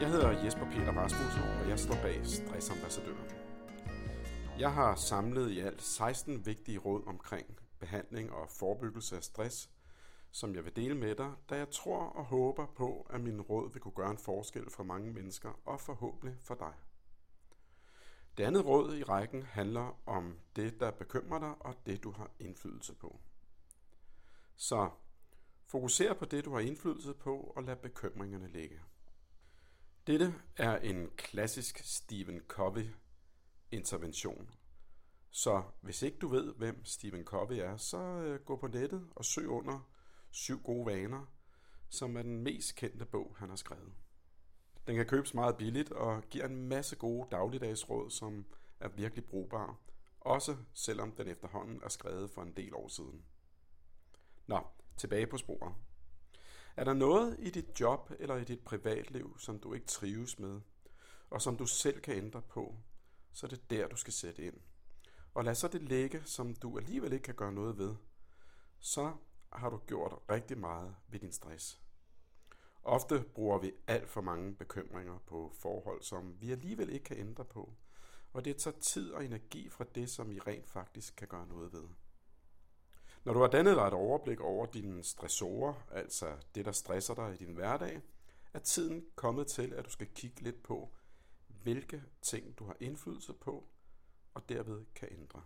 Jeg hedder Jesper Peter Rasmussen, og jeg står bag Stressambassadøren. Jeg har samlet i alt 16 vigtige råd omkring behandling og forebyggelse af stress, som jeg vil dele med dig, da jeg tror og håber på, at mine råd vil kunne gøre en forskel for mange mennesker og forhåbentlig for dig. Det andet råd i rækken handler om det, der bekymrer dig og det, du har indflydelse på. Så fokuser på det, du har indflydelse på, og lad bekymringerne ligge. Dette er en klassisk Stephen Covey intervention. Så hvis ikke du ved, hvem Stephen Covey er, så øh, gå på nettet og søg under Syv gode vaner, som er den mest kendte bog, han har skrevet. Den kan købes meget billigt og giver en masse gode dagligdagsråd, som er virkelig brugbare, også selvom den efterhånden er skrevet for en del år siden. Nå, tilbage på sporet. Er der noget i dit job eller i dit privatliv, som du ikke trives med, og som du selv kan ændre på, så er det der, du skal sætte ind. Og lad så det ligge, som du alligevel ikke kan gøre noget ved. Så har du gjort rigtig meget ved din stress. Ofte bruger vi alt for mange bekymringer på forhold, som vi alligevel ikke kan ændre på, og det tager tid og energi fra det, som vi rent faktisk kan gøre noget ved. Når du har dannet dig et overblik over dine stressorer, altså det, der stresser dig i din hverdag, er tiden kommet til, at du skal kigge lidt på, hvilke ting du har indflydelse på, og derved kan ændre.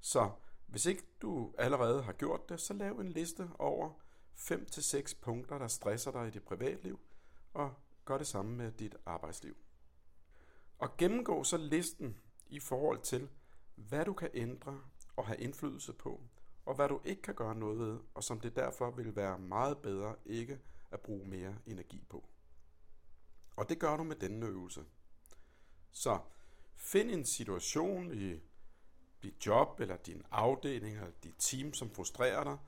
Så hvis ikke du allerede har gjort det, så lav en liste over 5-6 punkter, der stresser dig i dit privatliv, og gør det samme med dit arbejdsliv. Og gennemgå så listen i forhold til, hvad du kan ændre og have indflydelse på, og hvad du ikke kan gøre noget ved, og som det derfor vil være meget bedre ikke at bruge mere energi på. Og det gør du med denne øvelse. Så find en situation i dit job, eller din afdeling, eller dit team, som frustrerer dig.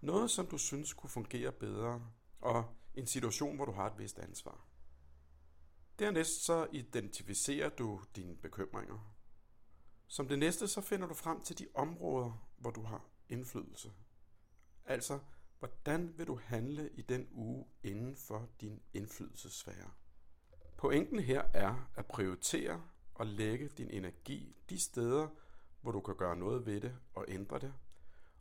Noget, som du synes kunne fungere bedre, og en situation, hvor du har et vist ansvar. Dernæst så identificerer du dine bekymringer. Som det næste, så finder du frem til de områder, hvor du har indflydelse. Altså, hvordan vil du handle i den uge inden for din indflydelsesfære? Pointen her er at prioritere og lægge din energi de steder, hvor du kan gøre noget ved det og ændre det,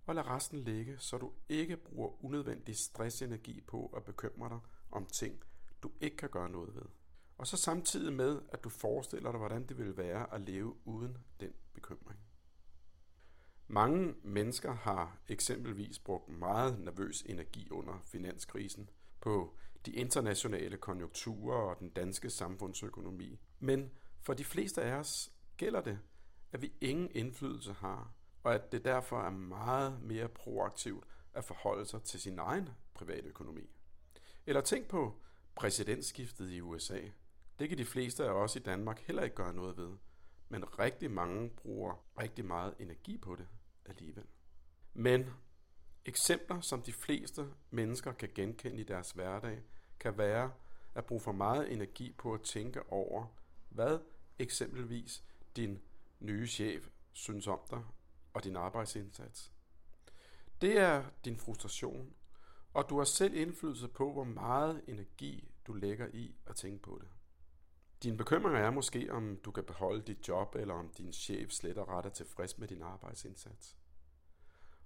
og lad resten ligge, så du ikke bruger unødvendig stressenergi på at bekymre dig om ting, du ikke kan gøre noget ved. Og så samtidig med, at du forestiller dig, hvordan det vil være at leve uden den bekymring. Mange mennesker har eksempelvis brugt meget nervøs energi under finanskrisen på de internationale konjunkturer og den danske samfundsøkonomi. Men for de fleste af os gælder det, at vi ingen indflydelse har, og at det derfor er meget mere proaktivt at forholde sig til sin egen private økonomi. Eller tænk på præsidentskiftet i USA. Det kan de fleste af os i Danmark heller ikke gøre noget ved, men rigtig mange bruger rigtig meget energi på det alligevel. Men eksempler, som de fleste mennesker kan genkende i deres hverdag, kan være at bruge for meget energi på at tænke over, hvad eksempelvis din nye chef synes om dig og din arbejdsindsats. Det er din frustration, og du har selv indflydelse på, hvor meget energi du lægger i at tænke på det. Din bekymring er måske, om du kan beholde dit job, eller om din chef slet og ret er tilfreds med din arbejdsindsats.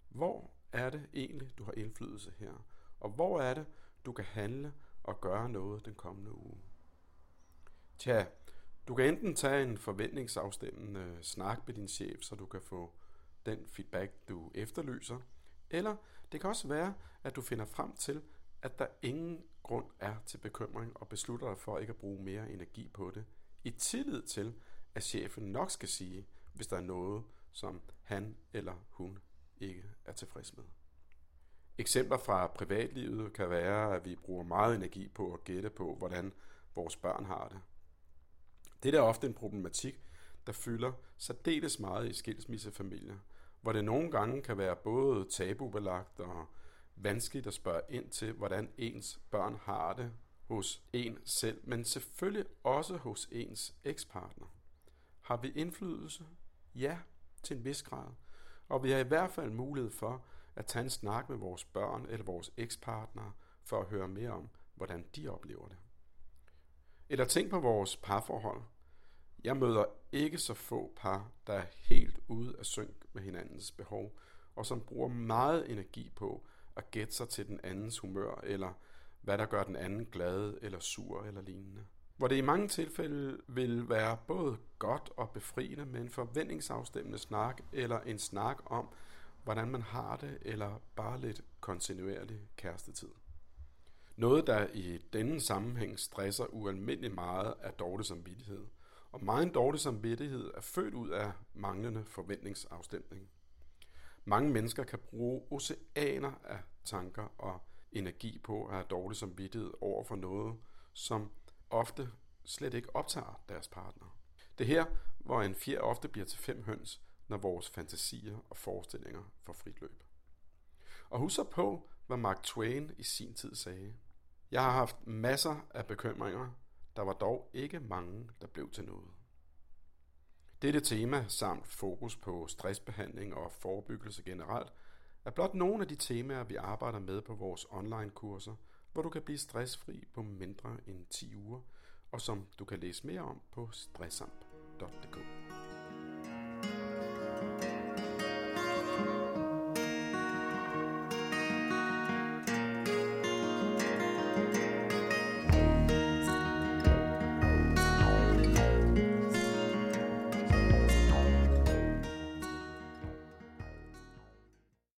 Hvor er det egentlig, du har indflydelse her? Og hvor er det, du kan handle og gøre noget den kommende uge? Tja, du kan enten tage en forventningsafstemmende øh, snak med din chef, så du kan få den feedback, du efterlyser, eller det kan også være, at du finder frem til, at der ingen grund er til bekymring og beslutter dig for ikke at bruge mere energi på det, i tillid til, at chefen nok skal sige, hvis der er noget, som han eller hun ikke er tilfreds med. Eksempler fra privatlivet kan være, at vi bruger meget energi på at gætte på, hvordan vores børn har det. Det er ofte en problematik, der fylder særdeles meget i skilsmissefamilier, hvor det nogle gange kan være både tabubelagt og vanskeligt at spørge ind til, hvordan ens børn har det hos en selv, men selvfølgelig også hos ens ekspartner. Har vi indflydelse? Ja, til en vis grad. Og vi har i hvert fald mulighed for at tage en snak med vores børn eller vores ekspartner for at høre mere om, hvordan de oplever det. Eller tænk på vores parforhold. Jeg møder ikke så få par, der er helt ude af synk med hinandens behov, og som bruger meget energi på at gætte sig til den andens humør, eller hvad der gør den anden glad eller sur eller lignende. Hvor det i mange tilfælde vil være både godt og befriende med en forventningsafstemmende snak, eller en snak om, hvordan man har det, eller bare lidt kontinuerlig kærestetid. Noget, der i denne sammenhæng stresser ualmindeligt meget, er dårlig samvittighed. Og meget dårlig samvittighed er født ud af manglende forventningsafstemning. Mange mennesker kan bruge oceaner af tanker og energi på at have dårlig samvittighed over for noget, som ofte slet ikke optager deres partner. Det her, hvor en fjer ofte bliver til fem høns, når vores fantasier og forestillinger får frit løb. Og husk så på, hvad Mark Twain i sin tid sagde. Jeg har haft masser af bekymringer, der var dog ikke mange, der blev til noget. Dette tema samt fokus på stressbehandling og forebyggelse generelt er blot nogle af de temaer, vi arbejder med på vores online-kurser, hvor du kan blive stressfri på mindre end 10 uger, og som du kan læse mere om på stressamp.dk.